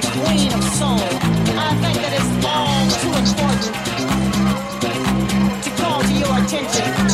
queen of soul. I think that it's all too important to call to your attention.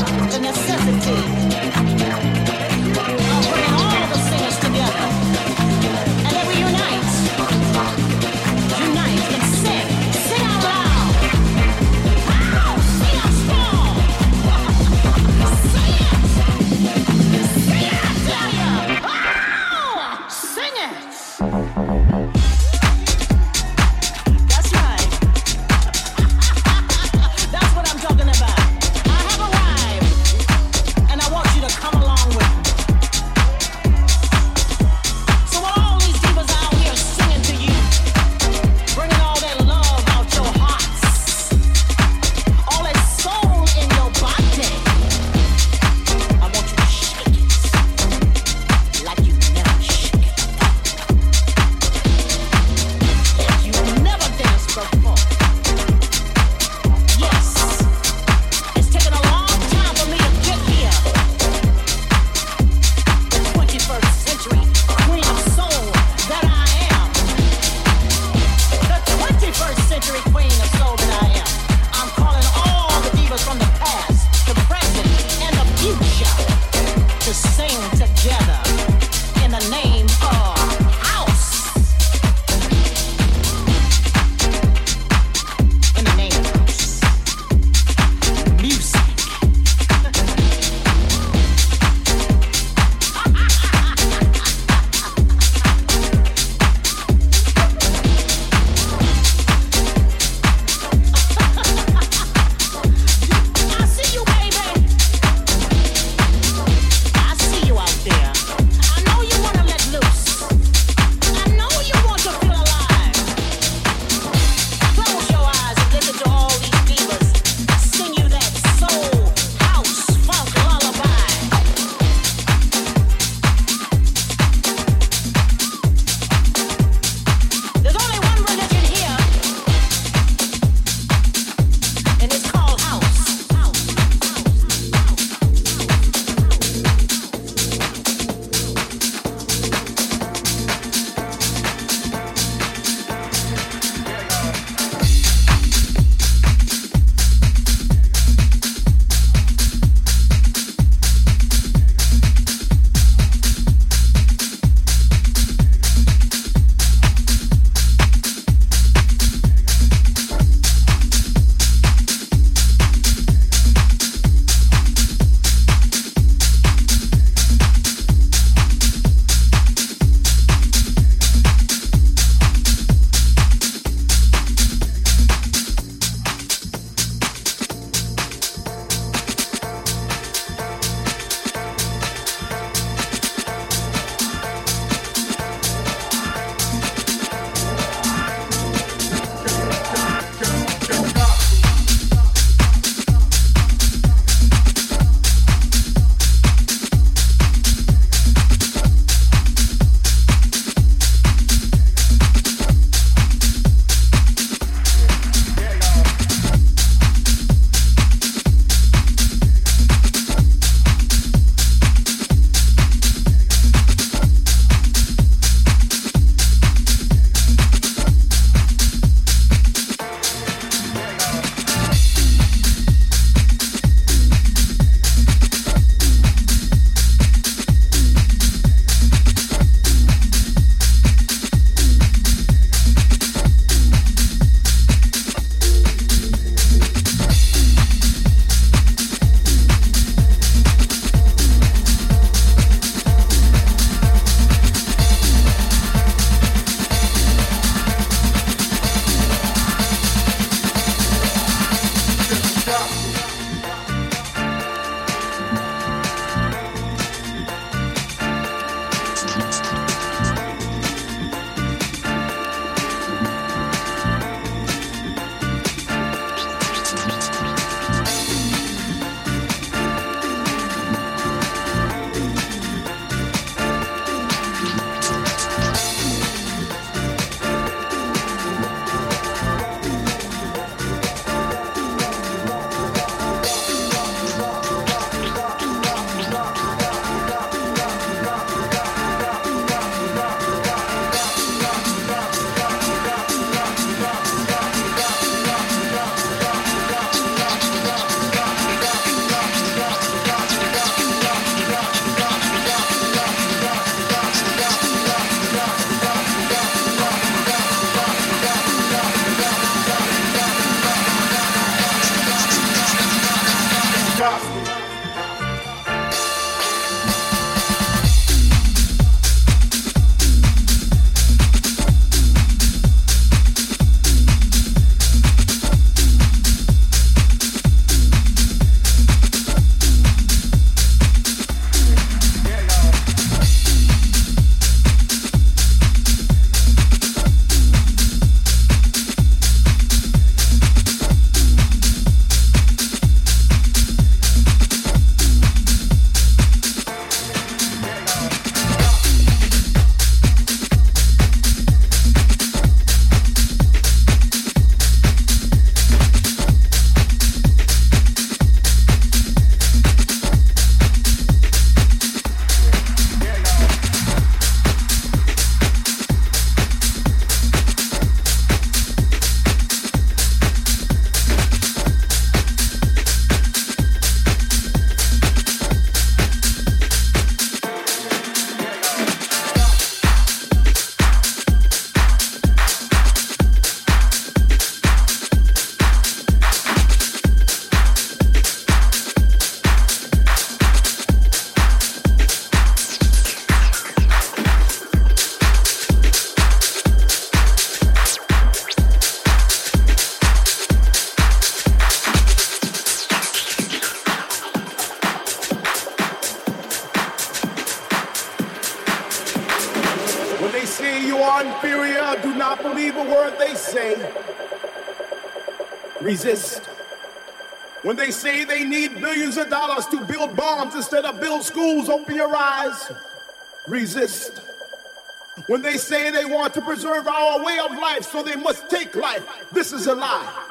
When they say they want to preserve our way of life, so they must take life, this is a lie.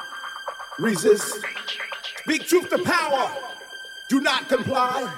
Resist. Speak truth to power. Do not comply.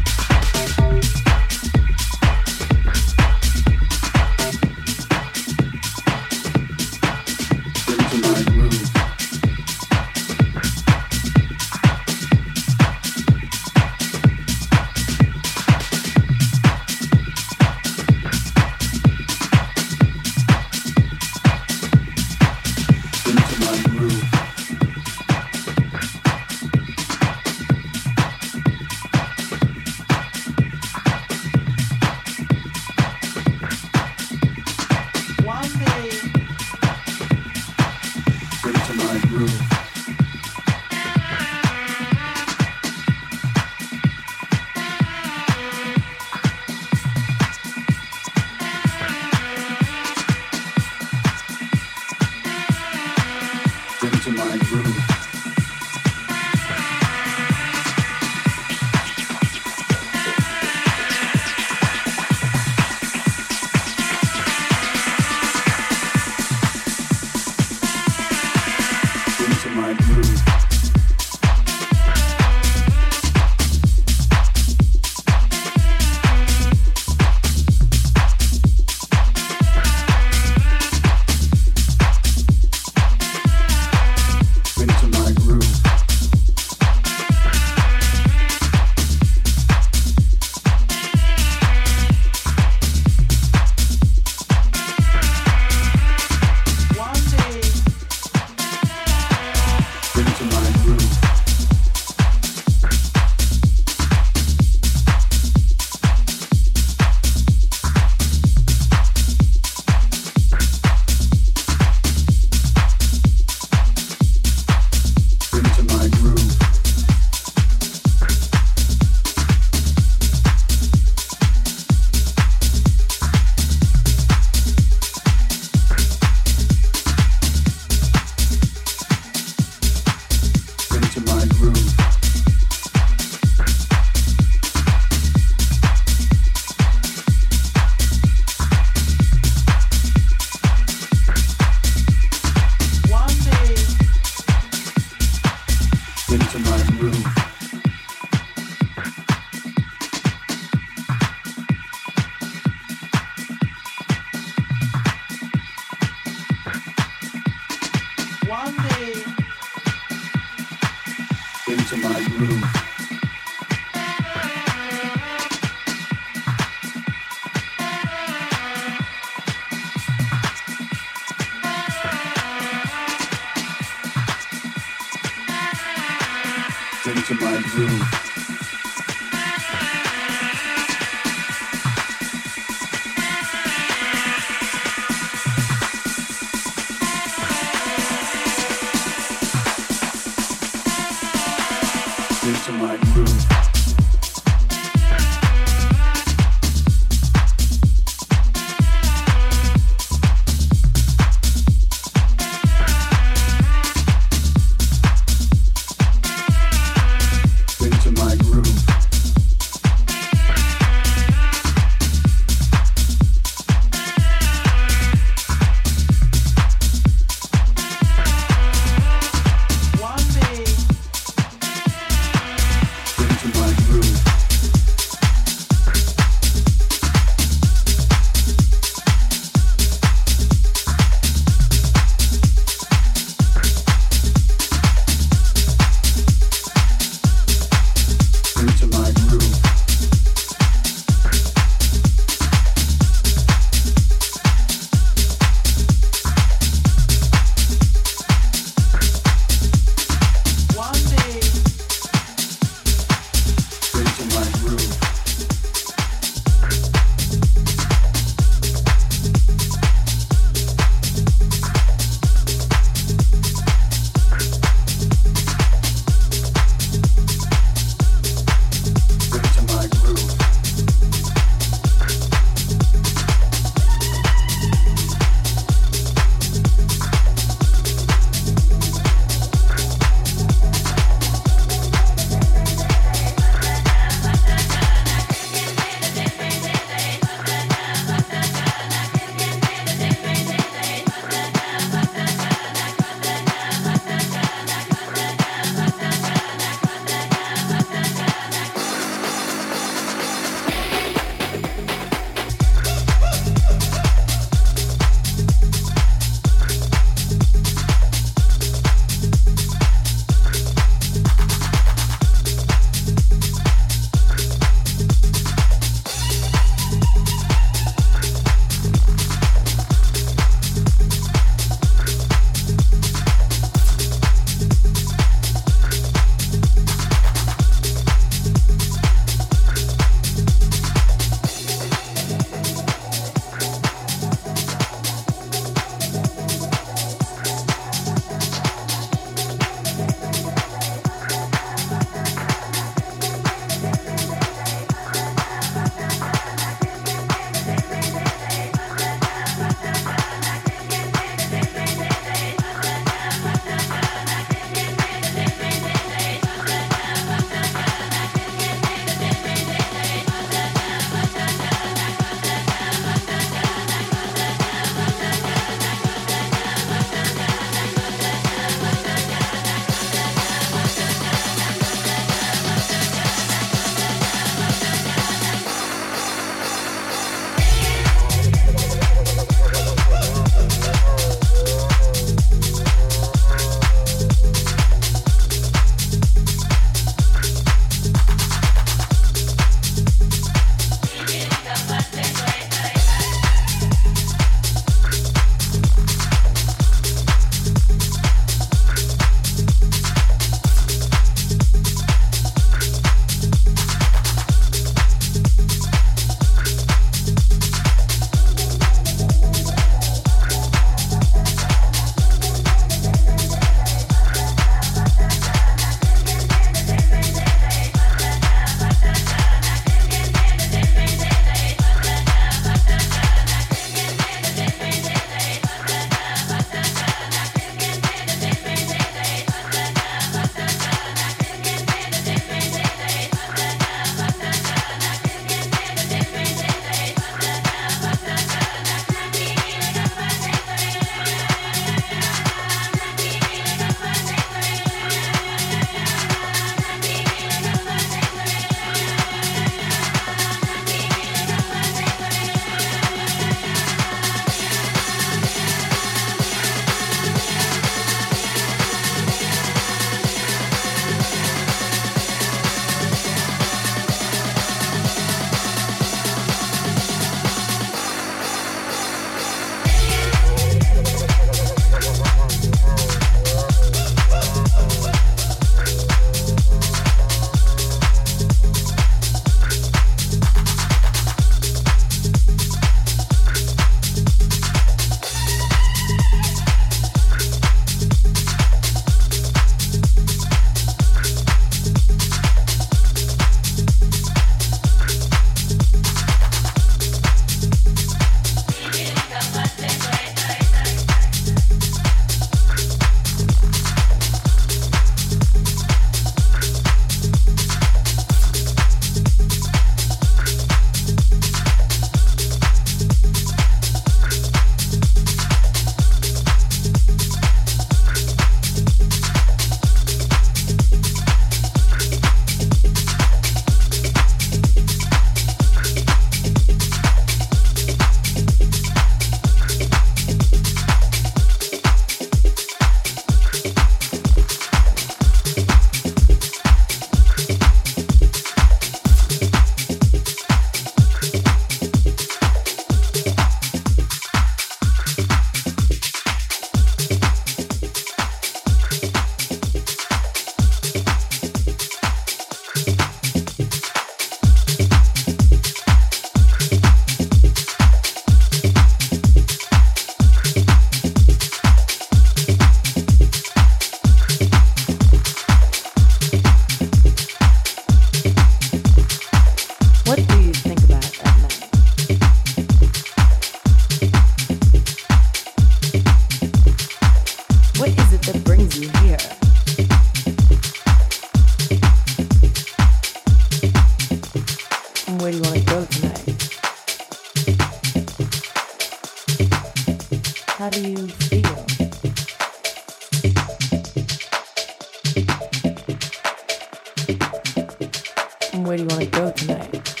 There's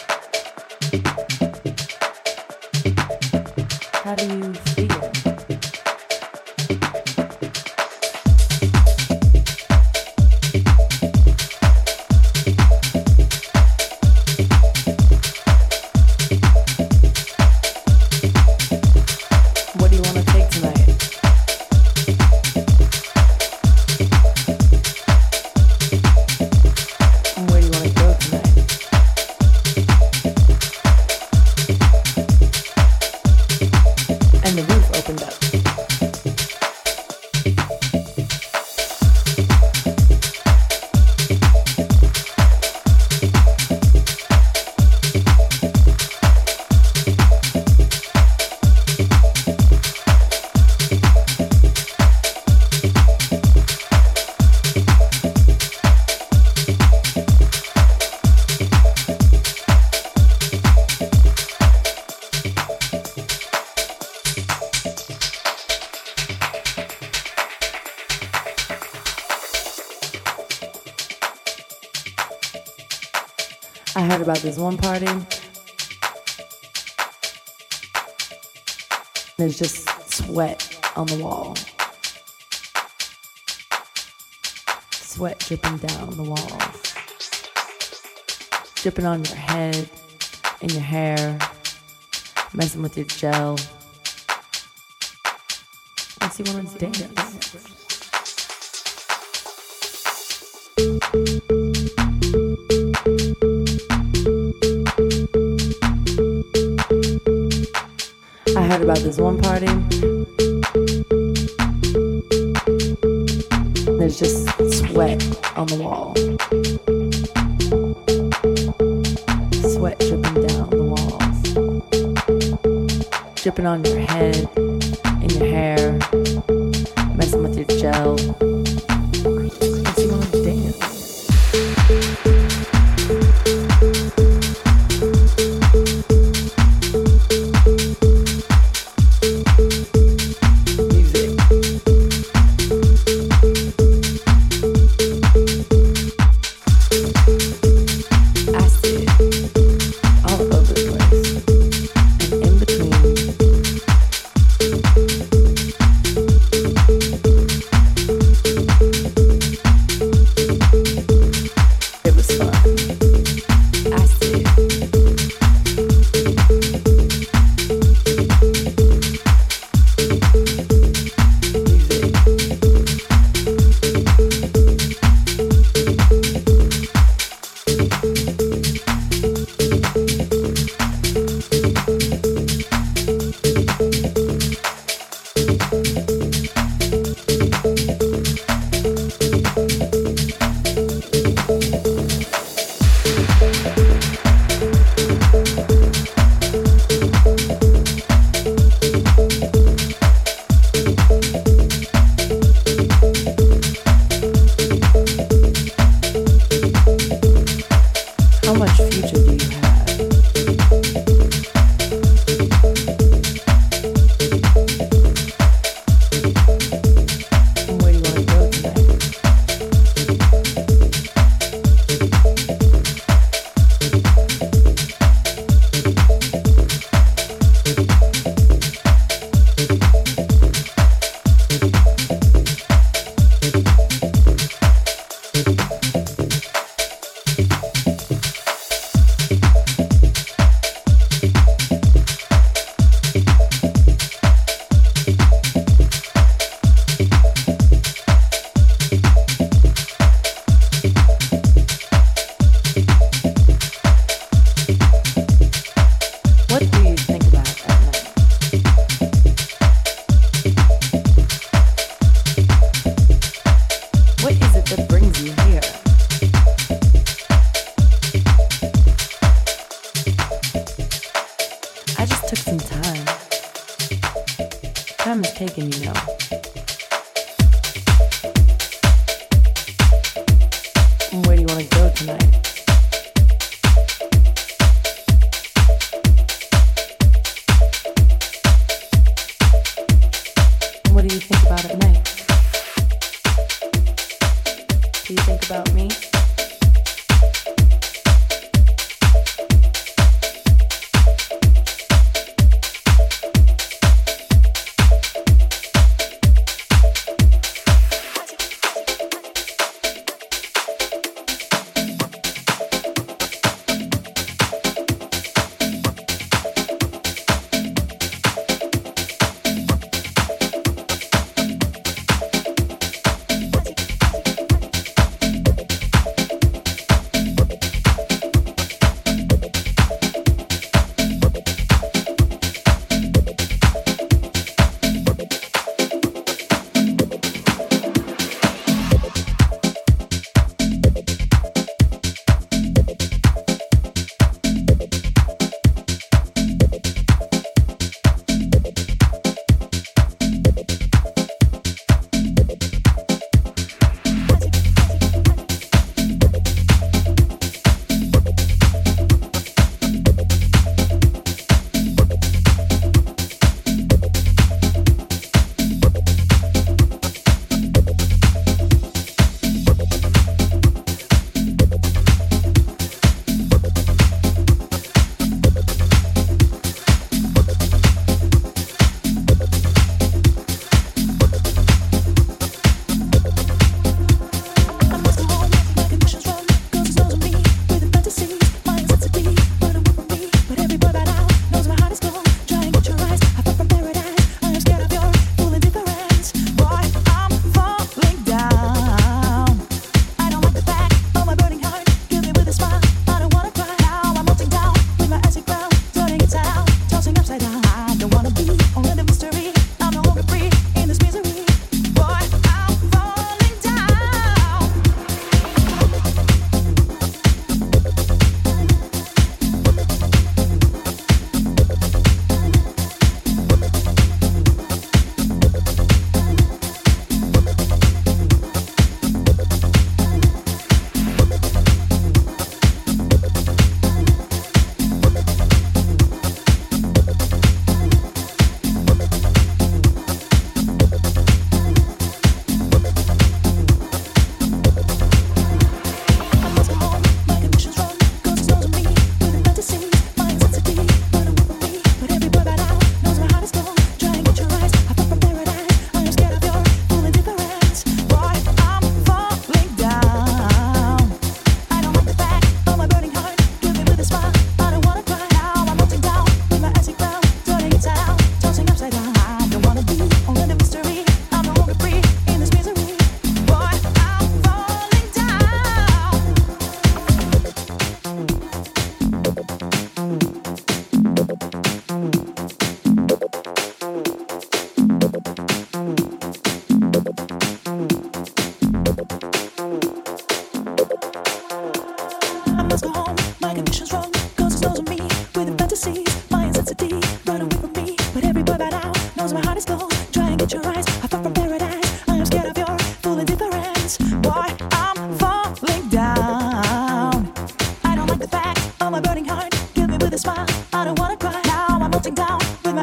dripping down the walls. Dripping on your head, and your hair, messing with your gel. Makes you want to dance. I heard about this one party.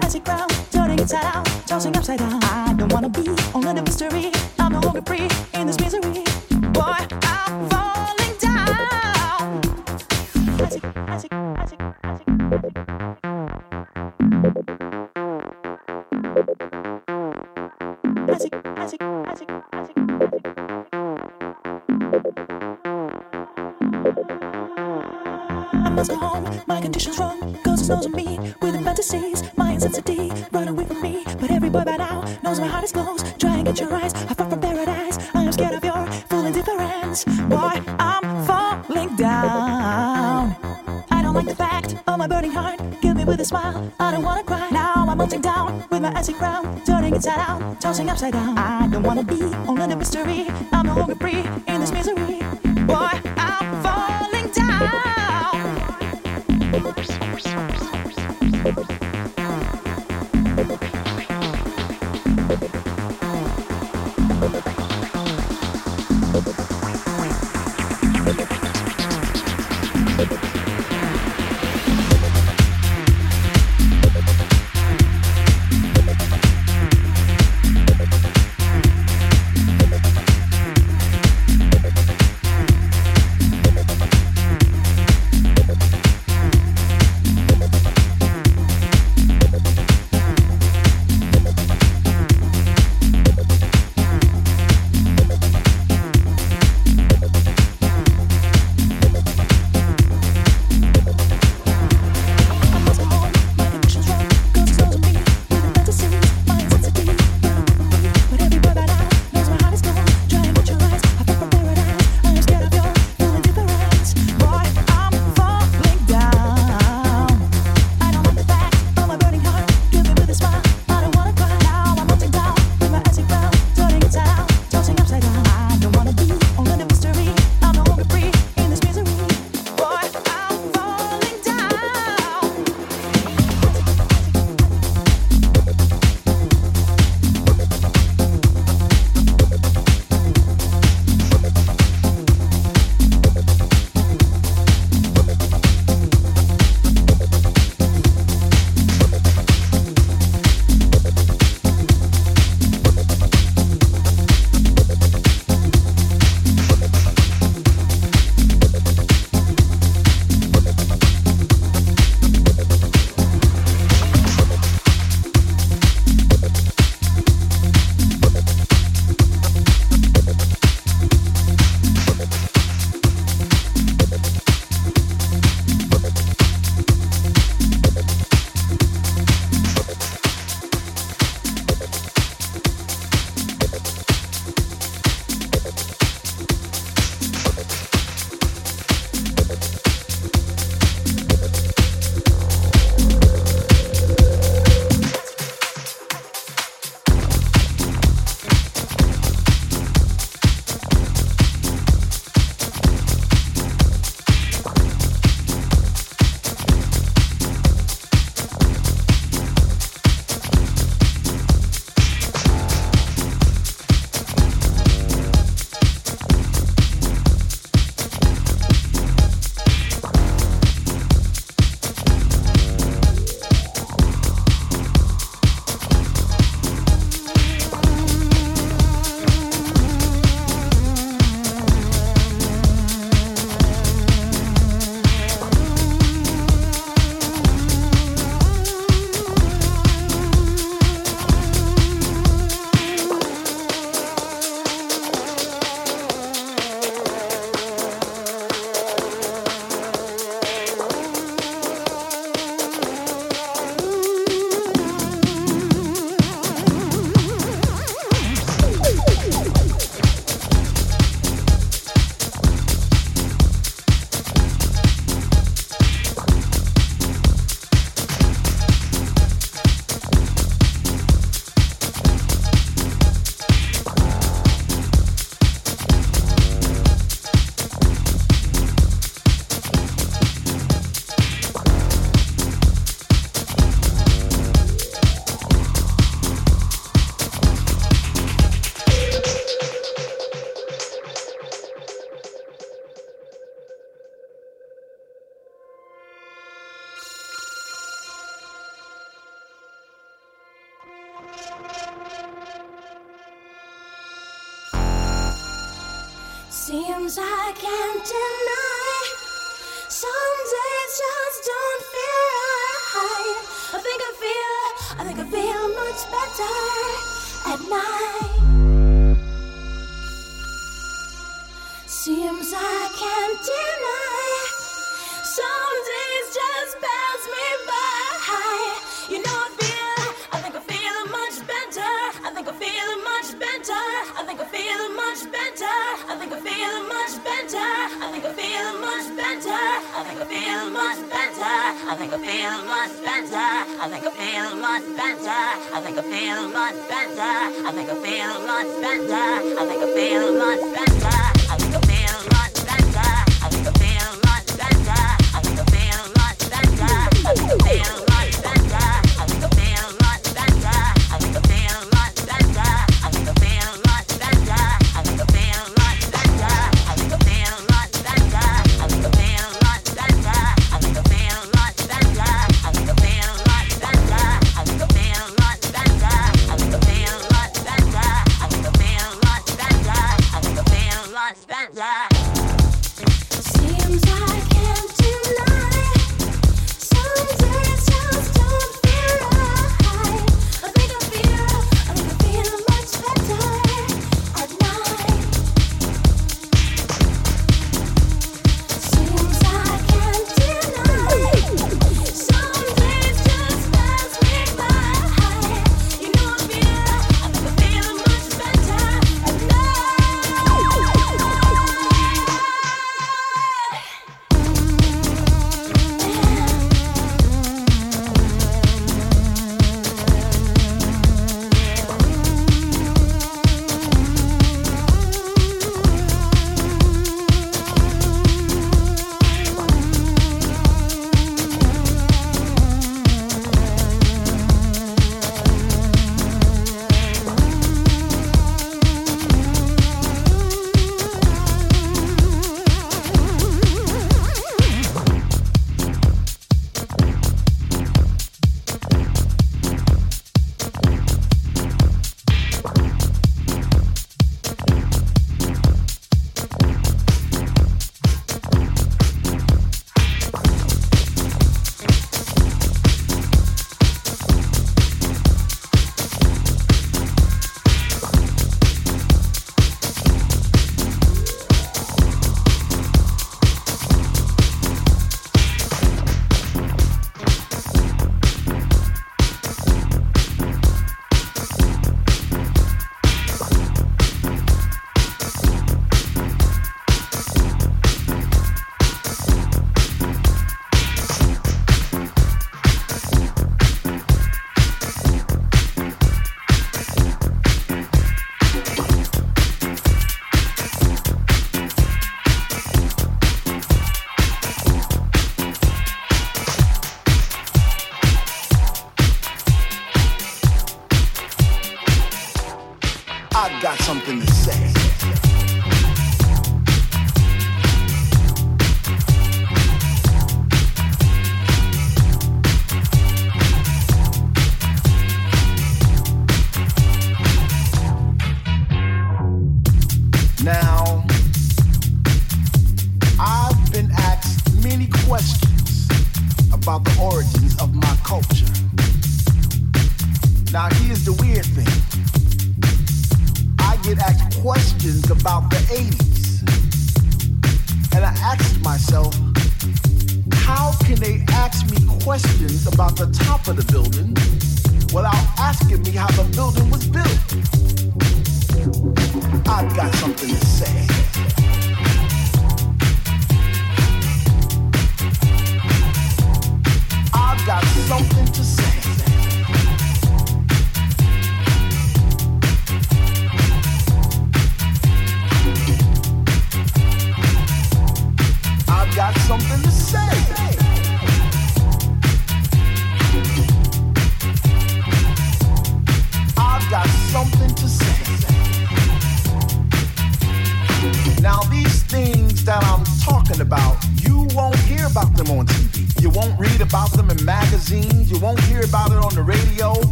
magic round, turning inside out, tossing upside down. I don't wanna be on the mystery.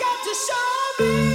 got to show me.